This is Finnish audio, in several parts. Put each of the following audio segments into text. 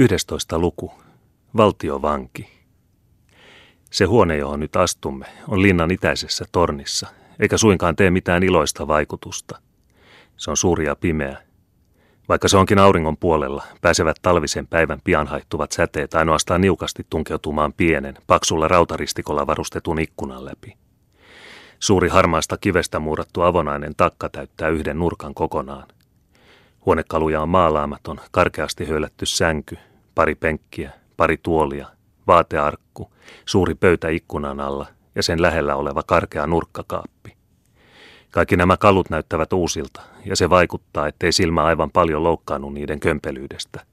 11. luku. Valtiovanki. Se huone, johon nyt astumme, on linnan itäisessä tornissa, eikä suinkaan tee mitään iloista vaikutusta. Se on suuri ja pimeä. Vaikka se onkin auringon puolella, pääsevät talvisen päivän pian haittuvat säteet ainoastaan niukasti tunkeutumaan pienen, paksulla rautaristikolla varustetun ikkunan läpi. Suuri harmaasta kivestä muurattu avonainen takka täyttää yhden nurkan kokonaan. Huonekaluja on maalaamaton, karkeasti höylätty sänky, pari penkkiä, pari tuolia, vaatearkku, suuri pöytä ikkunan alla ja sen lähellä oleva karkea nurkkakaappi. Kaikki nämä kalut näyttävät uusilta, ja se vaikuttaa, ettei silmä aivan paljon loukkaannut niiden kömpelyydestä.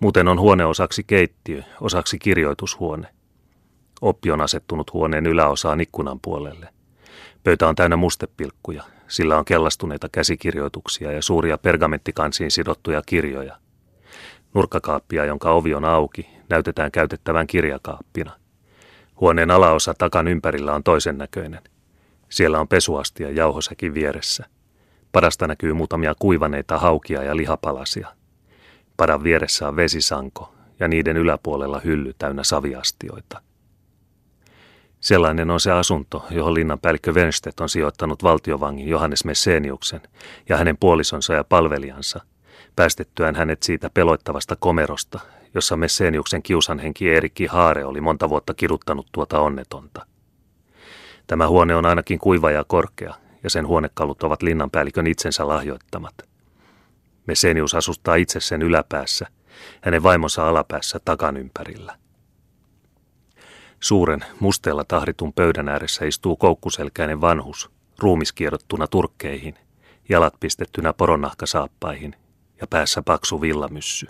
Muuten on huone osaksi keittiö, osaksi kirjoitushuone. Oppi on asettunut huoneen yläosaan ikkunan puolelle. Pöytä on täynnä mustepilkkuja, sillä on kellastuneita käsikirjoituksia ja suuria pergamenttikansiin sidottuja kirjoja. Nurkkakaappia, jonka ovi on auki, näytetään käytettävän kirjakaappina. Huoneen alaosa takan ympärillä on toisen näköinen. Siellä on pesuastia ja jauhosäkin vieressä. Padasta näkyy muutamia kuivaneita haukia ja lihapalasia. Padan vieressä on vesisanko ja niiden yläpuolella hylly täynnä saviastioita. Sellainen on se asunto, johon linnanpäällikkö Venstedt on sijoittanut valtiovangin Johannes Messeniuksen ja hänen puolisonsa ja palvelijansa, päästettyään hänet siitä peloittavasta komerosta, jossa Messeniuksen kiusanhenki Erikki Haare oli monta vuotta kiduttanut tuota onnetonta. Tämä huone on ainakin kuiva ja korkea, ja sen huonekalut ovat linnanpäällikön itsensä lahjoittamat. Messenius asustaa itse sen yläpäässä, hänen vaimonsa alapäässä takan ympärillä. Suuren, musteella tahritun pöydän ääressä istuu koukkuselkäinen vanhus, ruumiskiedottuna turkkeihin, jalat pistettynä poronnahkasaappaihin ja päässä paksu villamyssy.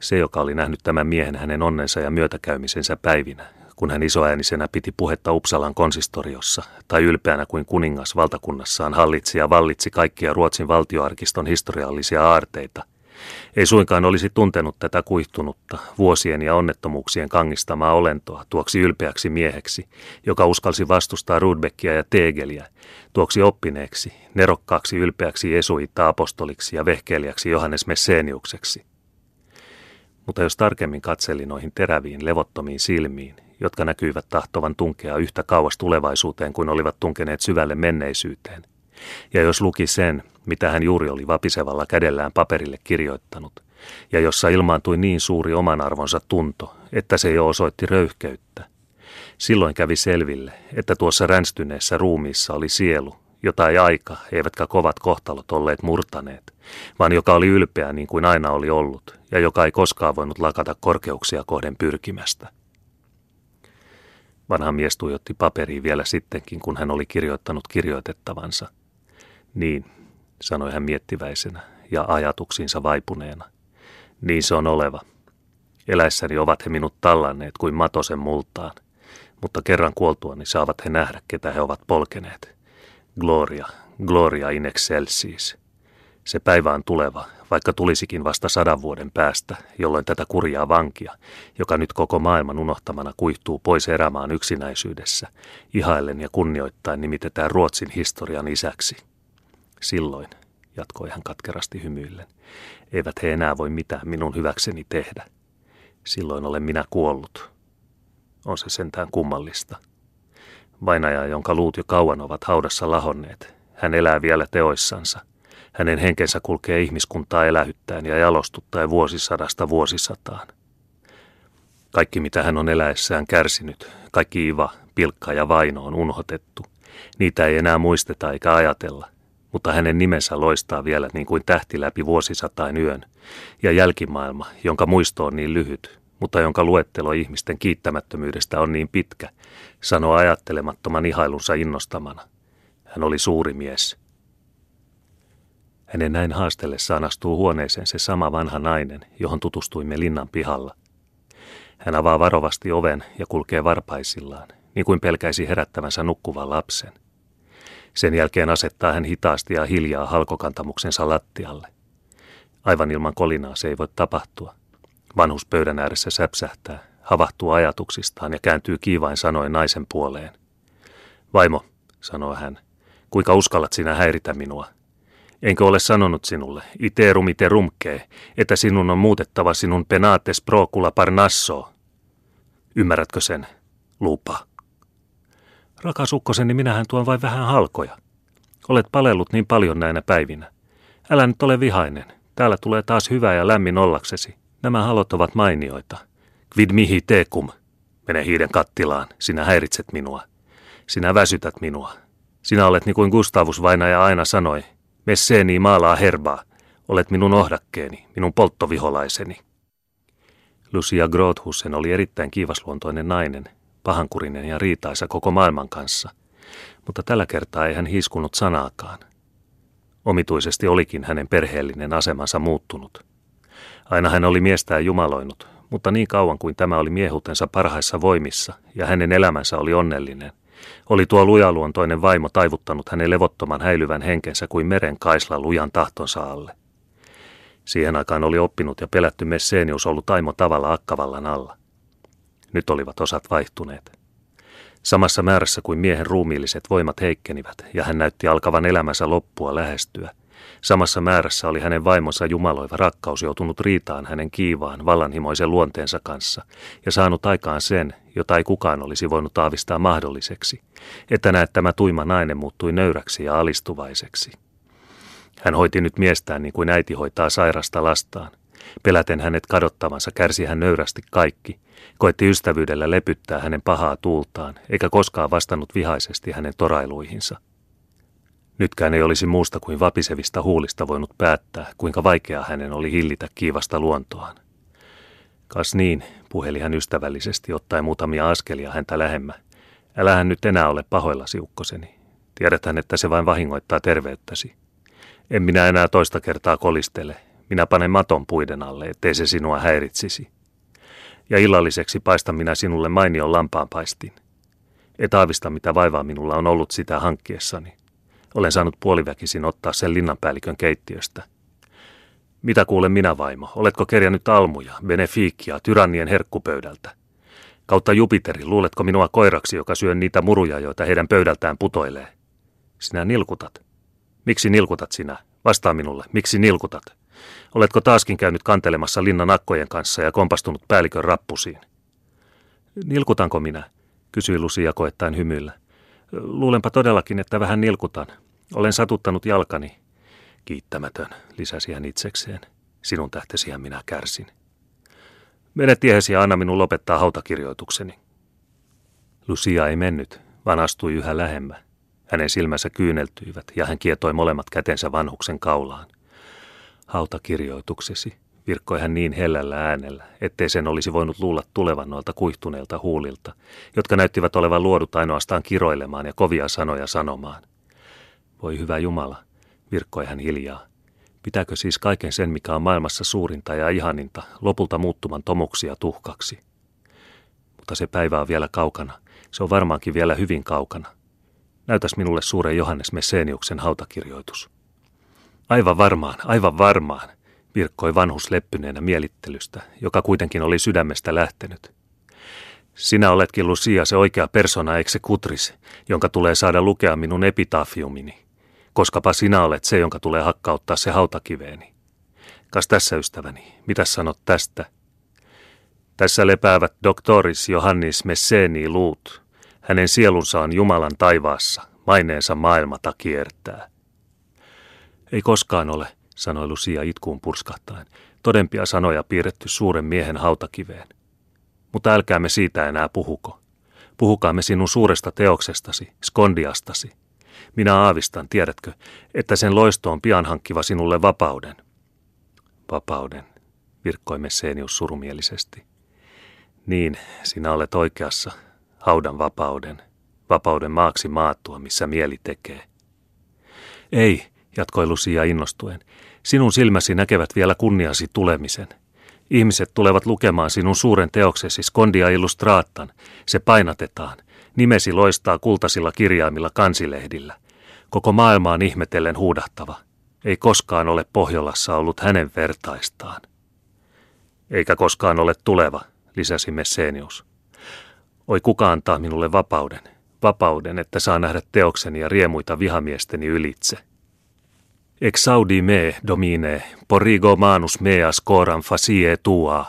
Se, joka oli nähnyt tämän miehen hänen onnensa ja myötäkäymisensä päivinä, kun hän isoäänisenä piti puhetta Uppsalan konsistoriossa, tai ylpeänä kuin kuningas valtakunnassaan hallitsi ja vallitsi kaikkia Ruotsin valtioarkiston historiallisia aarteita, ei suinkaan olisi tuntenut tätä kuihtunutta, vuosien ja onnettomuuksien kangistamaa olentoa tuoksi ylpeäksi mieheksi, joka uskalsi vastustaa Rudbeckia ja Tegeliä, tuoksi oppineeksi, nerokkaaksi ylpeäksi Jesuitta apostoliksi ja vehkeilijäksi Johannes Messeniukseksi. Mutta jos tarkemmin katseli noihin teräviin, levottomiin silmiin, jotka näkyivät tahtovan tunkea yhtä kauas tulevaisuuteen kuin olivat tunkeneet syvälle menneisyyteen, ja jos luki sen, mitä hän juuri oli vapisevalla kädellään paperille kirjoittanut, ja jossa ilmaantui niin suuri oman arvonsa tunto, että se jo osoitti röyhkeyttä, silloin kävi selville, että tuossa ränstyneessä ruumiissa oli sielu, jota ei aika eivätkä kovat kohtalot olleet murtaneet, vaan joka oli ylpeä niin kuin aina oli ollut, ja joka ei koskaan voinut lakata korkeuksia kohden pyrkimästä. Vanha mies tuijotti paperiin vielä sittenkin, kun hän oli kirjoittanut kirjoitettavansa – niin, sanoi hän miettiväisenä ja ajatuksiinsa vaipuneena. Niin se on oleva. Eläissäni ovat he minut tallanneet kuin matosen multaan, mutta kerran kuoltuani saavat he nähdä, ketä he ovat polkeneet. Gloria, gloria in excelsis. Se päivä on tuleva, vaikka tulisikin vasta sadan vuoden päästä, jolloin tätä kurjaa vankia, joka nyt koko maailman unohtamana kuihtuu pois erämaan yksinäisyydessä, ihaillen ja kunnioittain nimitetään Ruotsin historian isäksi. Silloin, jatkoi hän katkerasti hymyillen, eivät he enää voi mitään minun hyväkseni tehdä. Silloin olen minä kuollut. On se sentään kummallista. Vainaja, jonka luut jo kauan ovat haudassa lahonneet, hän elää vielä teoissansa. Hänen henkensä kulkee ihmiskuntaa elähyttäen ja jalostuttaen vuosisadasta vuosisataan. Kaikki, mitä hän on eläessään kärsinyt, kaikki iva, pilkka ja vaino on unhotettu. Niitä ei enää muisteta eikä ajatella – mutta hänen nimensä loistaa vielä niin kuin tähti läpi vuosisatain yön, ja jälkimaailma, jonka muisto on niin lyhyt, mutta jonka luettelo ihmisten kiittämättömyydestä on niin pitkä, sanoo ajattelemattoman ihailunsa innostamana. Hän oli suuri mies. Hänen näin haastellessaan astuu huoneeseen se sama vanha nainen, johon tutustuimme linnan pihalla. Hän avaa varovasti oven ja kulkee varpaisillaan, niin kuin pelkäisi herättävänsä nukkuvan lapsen – sen jälkeen asettaa hän hitaasti ja hiljaa halkokantamuksensa lattialle. Aivan ilman kolinaa se ei voi tapahtua. Vanhus pöydän ääressä säpsähtää, havahtuu ajatuksistaan ja kääntyy kiivain sanoen naisen puoleen. Vaimo, sanoo hän, kuinka uskallat sinä häiritä minua? Enkö ole sanonut sinulle, iterum ite rumkee, että sinun on muutettava sinun penates procula parnasso? Ymmärrätkö sen? Lupa. Rakas ukkoseni, minähän tuon vain vähän halkoja. Olet palellut niin paljon näinä päivinä. Älä nyt ole vihainen. Täällä tulee taas hyvä ja lämmin ollaksesi. Nämä halot ovat mainioita. Quid mihi tecum. Mene hiiden kattilaan. Sinä häiritset minua. Sinä väsytät minua. Sinä olet niin kuin Gustavus vainaja aina sanoi. Messeeni maalaa herbaa. Olet minun ohdakkeeni, minun polttoviholaiseni. Lucia Grothusen oli erittäin kiivasluontoinen nainen, pahankurinen ja riitaisa koko maailman kanssa, mutta tällä kertaa ei hän hiskunut sanaakaan. Omituisesti olikin hänen perheellinen asemansa muuttunut. Aina hän oli miestään jumaloinut, mutta niin kauan kuin tämä oli miehutensa parhaissa voimissa ja hänen elämänsä oli onnellinen, oli tuo lujaluontoinen vaimo taivuttanut hänen levottoman häilyvän henkensä kuin meren kaisla lujan tahtonsa alle. Siihen aikaan oli oppinut ja pelätty Messenius ollut aimo tavalla akkavallan alla. Nyt olivat osat vaihtuneet. Samassa määrässä kuin miehen ruumiilliset voimat heikkenivät ja hän näytti alkavan elämänsä loppua lähestyä. Samassa määrässä oli hänen vaimonsa jumaloiva rakkaus joutunut riitaan hänen kiivaan, vallanhimoisen luonteensa kanssa ja saanut aikaan sen, jota ei kukaan olisi voinut aavistaa mahdolliseksi, että näet tämä tuima nainen muuttui nöyräksi ja alistuvaiseksi. Hän hoiti nyt miestään niin kuin äiti hoitaa sairasta lastaan. Peläten hänet kadottavansa kärsi hän nöyrästi kaikki, koetti ystävyydellä lepyttää hänen pahaa tuultaan, eikä koskaan vastannut vihaisesti hänen torailuihinsa. Nytkään ei olisi muusta kuin vapisevista huulista voinut päättää, kuinka vaikeaa hänen oli hillitä kiivasta luontoaan. Kas niin, puheli hän ystävällisesti ottaen muutamia askelia häntä lähemmä. Älähän nyt enää ole pahoillasi, ukkoseni. Tiedethän, että se vain vahingoittaa terveyttäsi. En minä enää toista kertaa kolistele. Minä panen maton puiden alle, ettei se sinua häiritsisi. Ja illalliseksi paistan minä sinulle mainion lampaanpaistin. Et aavista, mitä vaivaa minulla on ollut sitä hankkiessani. Olen saanut puoliväkisin ottaa sen linnanpäällikön keittiöstä. Mitä kuulen minä, vaimo? Oletko kerjännyt almuja, benefiikkia, tyrannien herkkupöydältä? Kautta Jupiteri, luuletko minua koiraksi, joka syö niitä muruja, joita heidän pöydältään putoilee? Sinä nilkutat. Miksi nilkutat sinä? Vastaa minulle, miksi nilkutat? Oletko taaskin käynyt kantelemassa linnan akkojen kanssa ja kompastunut päällikön rappusiin? Nilkutanko minä? kysyi Lucia koettaen hymyillä. Luulenpa todellakin, että vähän nilkutan. Olen satuttanut jalkani. Kiittämätön, lisäsi hän itsekseen. Sinun tähtesihän minä kärsin. Mene tiehesi ja anna minun lopettaa hautakirjoitukseni. Lucia ei mennyt, vaan astui yhä lähemmä. Hänen silmänsä kyyneltyivät ja hän kietoi molemmat kätensä vanhuksen kaulaan. Hautakirjoituksesi, virkkoi hän niin hellällä äänellä, ettei sen olisi voinut luulla tulevan noilta kuihtuneilta huulilta, jotka näyttivät olevan luodut ainoastaan kiroilemaan ja kovia sanoja sanomaan. Voi hyvä Jumala, virkkoi hän hiljaa. Pitääkö siis kaiken sen, mikä on maailmassa suurinta ja ihaninta, lopulta muuttuman tomuksia tuhkaksi? Mutta se päivä on vielä kaukana. Se on varmaankin vielä hyvin kaukana. Näytäs minulle suuren Johannes Messeniuksen hautakirjoitus. Aivan varmaan, aivan varmaan, virkkoi vanhus leppyneenä mielittelystä, joka kuitenkin oli sydämestä lähtenyt. Sinä oletkin Lucia se oikea persona, eikö se kutris, jonka tulee saada lukea minun epitafiumini, koskapa sinä olet se, jonka tulee hakkauttaa se hautakiveeni. Kas tässä ystäväni, mitä sanot tästä? Tässä lepäävät doktoris Johannis Messeni luut. Hänen sielunsa on Jumalan taivaassa, maineensa maailmata kiertää. Ei koskaan ole, sanoi Lucia itkuun purskahtaen, todempia sanoja piirretty suuren miehen hautakiveen. Mutta älkäämme siitä enää puhuko. Puhukaamme sinun suuresta teoksestasi, skondiastasi. Minä aavistan, tiedätkö, että sen loisto on pian hankkiva sinulle vapauden. Vapauden, virkkoi Messenius surumielisesti. Niin, sinä olet oikeassa, haudan vapauden, vapauden maaksi maattua, missä mieli tekee. Ei, jatkoi Lucia innostuen, sinun silmäsi näkevät vielä kunniasi tulemisen. Ihmiset tulevat lukemaan sinun suuren teoksesi Skondia Illustraattan. Se painatetaan. Nimesi loistaa kultasilla kirjaimilla kansilehdillä. Koko maailma on ihmetellen huudahtava. Ei koskaan ole Pohjolassa ollut hänen vertaistaan. Eikä koskaan ole tuleva, lisäsi Messenius. Oi kuka antaa minulle vapauden, vapauden, että saa nähdä teokseni ja riemuita vihamiesteni ylitse. Exaudi me, domine, porigo manus meas coram facie tua,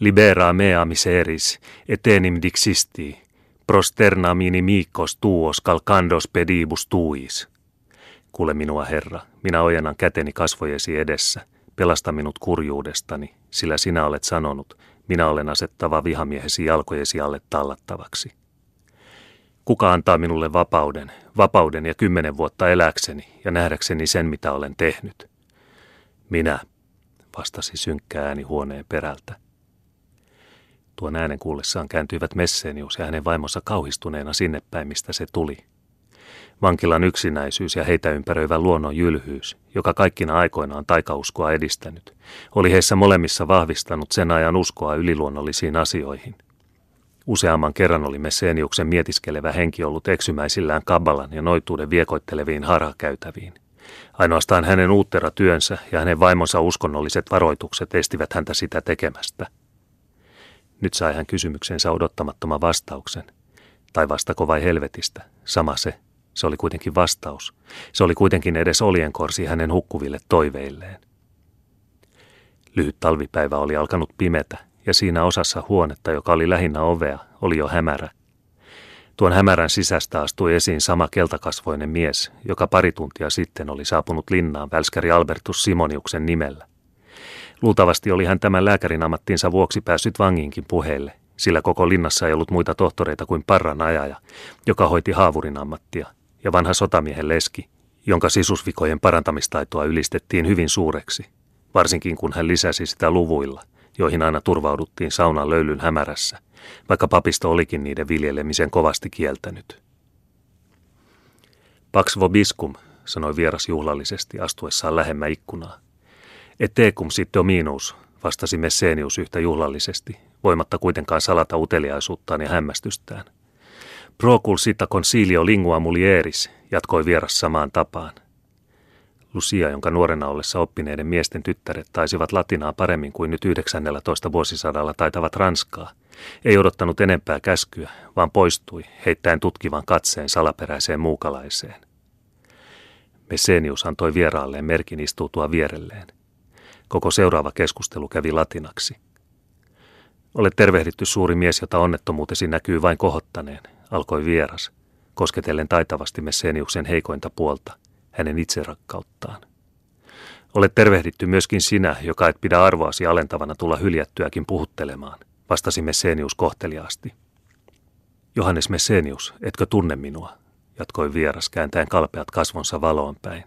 libera mea miseris, etenim dixisti, prosterna minimikos tuos calcandos pedibus tuis. Kuule minua, Herra, minä ojennan käteni kasvojesi edessä, pelasta minut kurjuudestani, sillä sinä olet sanonut, minä olen asettava vihamiehesi jalkojesi alle tallattavaksi. Kuka antaa minulle vapauden, vapauden ja kymmenen vuotta eläkseni ja nähdäkseni sen, mitä olen tehnyt? Minä, vastasi synkkä ääni huoneen perältä. Tuon äänen kuullessaan kääntyivät Messenius ja hänen vaimonsa kauhistuneena sinne päin, mistä se tuli. Vankilan yksinäisyys ja heitä ympäröivä luonnon jylhyys, joka kaikkina aikoina on taikauskoa edistänyt, oli heissä molemmissa vahvistanut sen ajan uskoa yliluonnollisiin asioihin. Useamman kerran oli Messeniuksen mietiskelevä henki ollut eksymäisillään kabbalan ja noituuden viekoitteleviin harhakäytäviin. Ainoastaan hänen uuttera työnsä ja hänen vaimonsa uskonnolliset varoitukset estivät häntä sitä tekemästä. Nyt sai hän kysymyksensä odottamattoman vastauksen. Tai vastako vai helvetistä, sama se. Se oli kuitenkin vastaus. Se oli kuitenkin edes olienkorsi hänen hukkuville toiveilleen. Lyhyt talvipäivä oli alkanut pimetä, ja siinä osassa huonetta, joka oli lähinnä ovea, oli jo hämärä. Tuon hämärän sisästä astui esiin sama keltakasvoinen mies, joka pari tuntia sitten oli saapunut linnaan välskäri Albertus Simoniuksen nimellä. Luultavasti oli hän tämän lääkärin ammattinsa vuoksi päässyt vanginkin puheelle, sillä koko linnassa ei ollut muita tohtoreita kuin parran ajaja, joka hoiti haavurin ammattia, ja vanha sotamiehen leski, jonka sisusvikojen parantamistaitoa ylistettiin hyvin suureksi, varsinkin kun hän lisäsi sitä luvuilla, joihin aina turvauduttiin saunan löylyn hämärässä, vaikka papisto olikin niiden viljelemisen kovasti kieltänyt. Pax vobiscum, sanoi vieras juhlallisesti astuessaan lähemmä ikkunaa. Et tecum sit dominus, vastasi Messenius yhtä juhlallisesti, voimatta kuitenkaan salata uteliaisuuttaan ja hämmästystään. Procul sita consilio lingua mulieris, jatkoi vieras samaan tapaan. Lucia, jonka nuorena ollessa oppineiden miesten tyttäret taisivat latinaa paremmin kuin nyt 19 vuosisadalla taitavat ranskaa, ei odottanut enempää käskyä, vaan poistui, heittäen tutkivan katseen salaperäiseen muukalaiseen. Messenius antoi vieraalleen merkin istuutua vierelleen. Koko seuraava keskustelu kävi latinaksi. Olet tervehditty suuri mies, jota onnettomuutesi näkyy vain kohottaneen, alkoi vieras, kosketellen taitavasti Messeniuksen heikointa puolta, hänen itserakkauttaan. Olet tervehditty myöskin sinä, joka et pidä arvoasi alentavana tulla hyljättyäkin puhuttelemaan, vastasi Messenius kohteliaasti. Johannes Messenius, etkö tunne minua, jatkoi vieras kääntäen kalpeat kasvonsa valoon päin.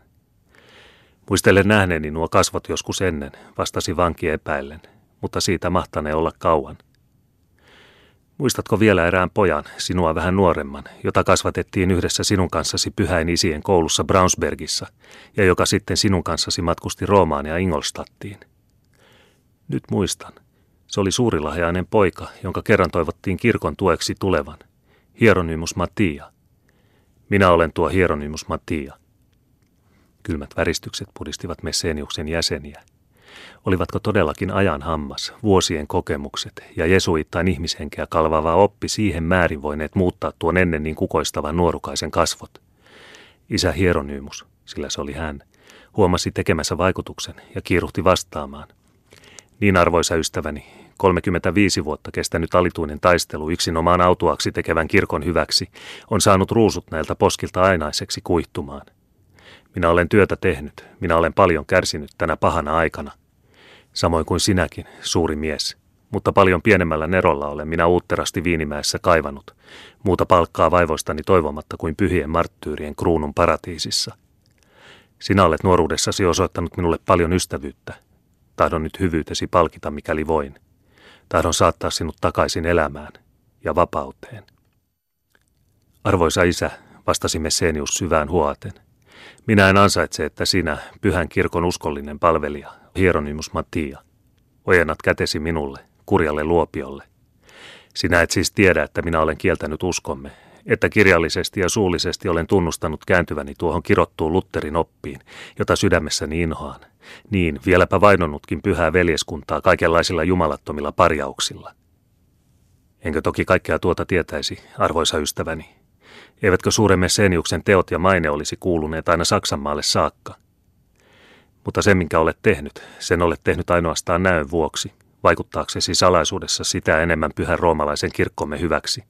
Muistelen nähneeni nuo kasvot joskus ennen, vastasi vanki epäillen, mutta siitä mahtanee olla kauan. Muistatko vielä erään pojan, sinua vähän nuoremman, jota kasvatettiin yhdessä sinun kanssasi pyhäin isien koulussa Brownsbergissa, ja joka sitten sinun kanssasi matkusti Roomaan ja Ingolstattiin? Nyt muistan. Se oli suurilahjainen poika, jonka kerran toivottiin kirkon tueksi tulevan. Hieronymus Mattia. Minä olen tuo Hieronymus Mattia. Kylmät väristykset pudistivat Messeniuksen jäseniä. Olivatko todellakin ajan hammas, vuosien kokemukset ja jesuittain ihmishenkeä kalvava oppi siihen määrin voineet muuttaa tuon ennen niin kukoistavan nuorukaisen kasvot? Isä Hieronymus, sillä se oli hän, huomasi tekemässä vaikutuksen ja kiiruhti vastaamaan. Niin arvoisa ystäväni, 35 vuotta kestänyt alituinen taistelu yksin omaan autuaksi tekevän kirkon hyväksi on saanut ruusut näiltä poskilta ainaiseksi kuihtumaan – minä olen työtä tehnyt, minä olen paljon kärsinyt tänä pahana aikana. Samoin kuin sinäkin, suuri mies. Mutta paljon pienemmällä nerolla olen minä uutterasti Viinimäessä kaivannut. Muuta palkkaa vaivoistani toivomatta kuin pyhien marttyyrien kruunun paratiisissa. Sinä olet nuoruudessasi osoittanut minulle paljon ystävyyttä. Tahdon nyt hyvyytesi palkita, mikäli voin. Tahdon saattaa sinut takaisin elämään ja vapauteen. Arvoisa isä, vastasi Messenius syvään huoten – minä en ansaitse, että sinä, pyhän kirkon uskollinen palvelija, Hieronymus Mattia, ojennat kätesi minulle, kurjalle luopiolle. Sinä et siis tiedä, että minä olen kieltänyt uskomme, että kirjallisesti ja suullisesti olen tunnustanut kääntyväni tuohon kirottuun Lutterin oppiin, jota sydämessäni inhoan. Niin, vieläpä vainonnutkin pyhää veljeskuntaa kaikenlaisilla jumalattomilla parjauksilla. Enkö toki kaikkea tuota tietäisi, arvoisa ystäväni, Eivätkö suuren Messeniuksen teot ja maine olisi kuuluneet aina Saksanmaalle saakka? Mutta se, minkä olet tehnyt, sen olet tehnyt ainoastaan näön vuoksi, vaikuttaaksesi salaisuudessa sitä enemmän pyhän roomalaisen kirkkomme hyväksi.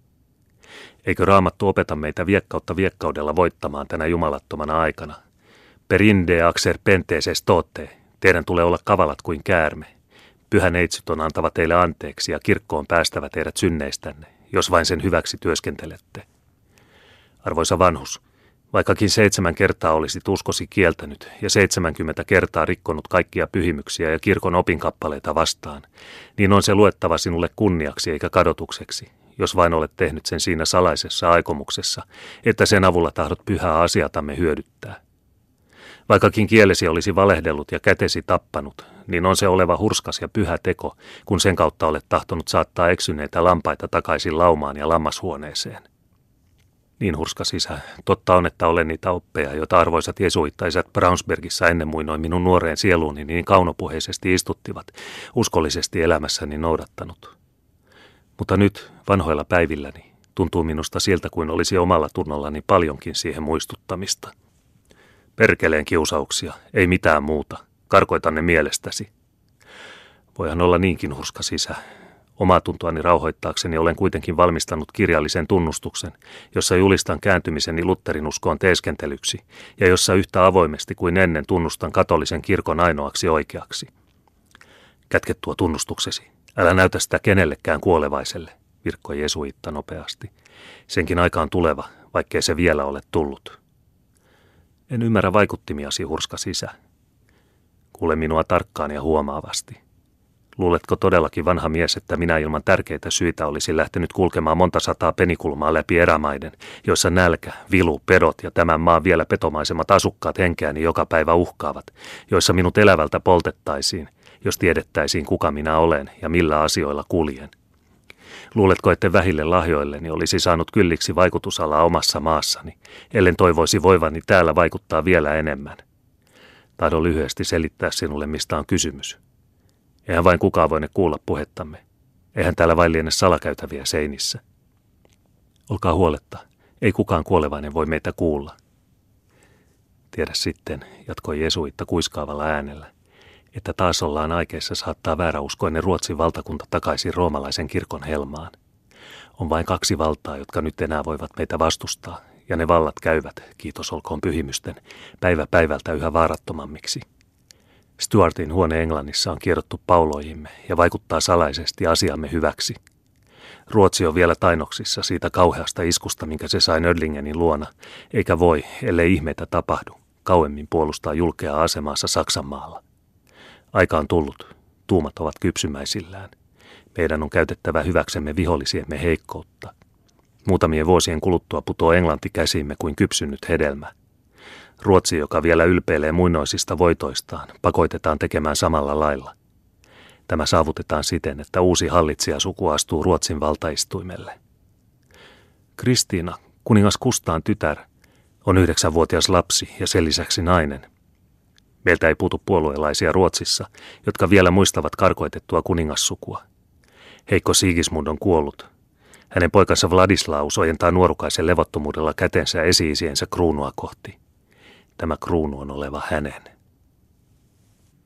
Eikö raamattu opeta meitä viekkautta viekkaudella voittamaan tänä jumalattomana aikana? Perinde axer penteses totte, teidän tulee olla kavalat kuin käärme. Pyhä neitsyt on antava teille anteeksi ja kirkkoon päästävä teidät synneistänne, jos vain sen hyväksi työskentelette. Arvoisa vanhus, Vaikkakin seitsemän kertaa olisit uskosi kieltänyt ja seitsemänkymmentä kertaa rikkonut kaikkia pyhimyksiä ja kirkon opinkappaleita vastaan, niin on se luettava sinulle kunniaksi eikä kadotukseksi, jos vain olet tehnyt sen siinä salaisessa aikomuksessa, että sen avulla tahdot pyhää asiatamme hyödyttää. Vaikkakin kielesi olisi valehdellut ja kätesi tappanut, niin on se oleva hurskas ja pyhä teko, kun sen kautta olet tahtonut saattaa eksyneitä lampaita takaisin laumaan ja lammashuoneeseen. Niin hurska sisä. Totta on, että olen niitä oppeja, joita arvoisat jesuittaiset Brownsbergissa ennen muinoin minun nuoreen sieluuni niin kaunopuheisesti istuttivat, uskollisesti elämässäni noudattanut. Mutta nyt, vanhoilla päivilläni, tuntuu minusta siltä kuin olisi omalla tunnollani paljonkin siihen muistuttamista. Perkeleen kiusauksia, ei mitään muuta. Karkoitan ne mielestäsi. Voihan olla niinkin hurska sisä, Omaa tuntoani rauhoittaakseni olen kuitenkin valmistanut kirjallisen tunnustuksen, jossa julistan kääntymiseni Lutterin uskoon teeskentelyksi ja jossa yhtä avoimesti kuin ennen tunnustan katolisen kirkon ainoaksi oikeaksi. Kätke tuo tunnustuksesi. Älä näytä sitä kenellekään kuolevaiselle, virkkoi Jesuitta nopeasti. Senkin aikaan tuleva, vaikkei se vielä ole tullut. En ymmärrä vaikuttimiasi, hurska sisä. Kuule minua tarkkaan ja huomaavasti. Luuletko todellakin vanha mies, että minä ilman tärkeitä syitä olisin lähtenyt kulkemaan monta sataa penikulmaa läpi erämaiden, joissa nälkä, vilu, pedot ja tämän maan vielä petomaisemmat asukkaat henkeäni joka päivä uhkaavat, joissa minut elävältä poltettaisiin, jos tiedettäisiin kuka minä olen ja millä asioilla kuljen? Luuletko, että vähille lahjoilleni olisi saanut kylliksi vaikutusalaa omassa maassani, ellen toivoisi voivani täällä vaikuttaa vielä enemmän? Tahdon lyhyesti selittää sinulle, mistä on kysymys. Eihän vain kukaan voine kuulla puhettamme. Eihän täällä vain liene salakäytäviä seinissä. Olkaa huoletta. Ei kukaan kuolevainen voi meitä kuulla. Tiedä sitten, jatkoi Jesuitta kuiskaavalla äänellä, että taas ollaan aikeissa saattaa vääräuskoinen Ruotsin valtakunta takaisin roomalaisen kirkon helmaan. On vain kaksi valtaa, jotka nyt enää voivat meitä vastustaa, ja ne vallat käyvät, kiitos olkoon pyhimysten, päivä päivältä yhä vaarattomammiksi – Stuartin huone Englannissa on kierrottu pauloihimme ja vaikuttaa salaisesti asiamme hyväksi. Ruotsi on vielä tainoksissa siitä kauheasta iskusta, minkä se sai Nödlingenin luona, eikä voi, ellei ihmeitä tapahdu, kauemmin puolustaa julkea asemaansa Saksan maalla. Aika on tullut, tuumat ovat kypsymäisillään. Meidän on käytettävä hyväksemme vihollisiemme heikkoutta. Muutamien vuosien kuluttua putoo Englanti käsimme kuin kypsynyt hedelmä. Ruotsi, joka vielä ylpeilee muinoisista voitoistaan, pakoitetaan tekemään samalla lailla. Tämä saavutetaan siten, että uusi hallitsija suku astuu Ruotsin valtaistuimelle. Kristiina, kuningas Kustaan tytär, on yhdeksänvuotias lapsi ja sen lisäksi nainen. Meiltä ei puutu puolueelaisia Ruotsissa, jotka vielä muistavat karkoitettua kuningassukua. Heikko Sigismund on kuollut. Hänen poikansa Vladislaus ojentaa nuorukaisen levottomuudella kätensä esi kruunua kohti. Tämä kruunu on oleva hänen.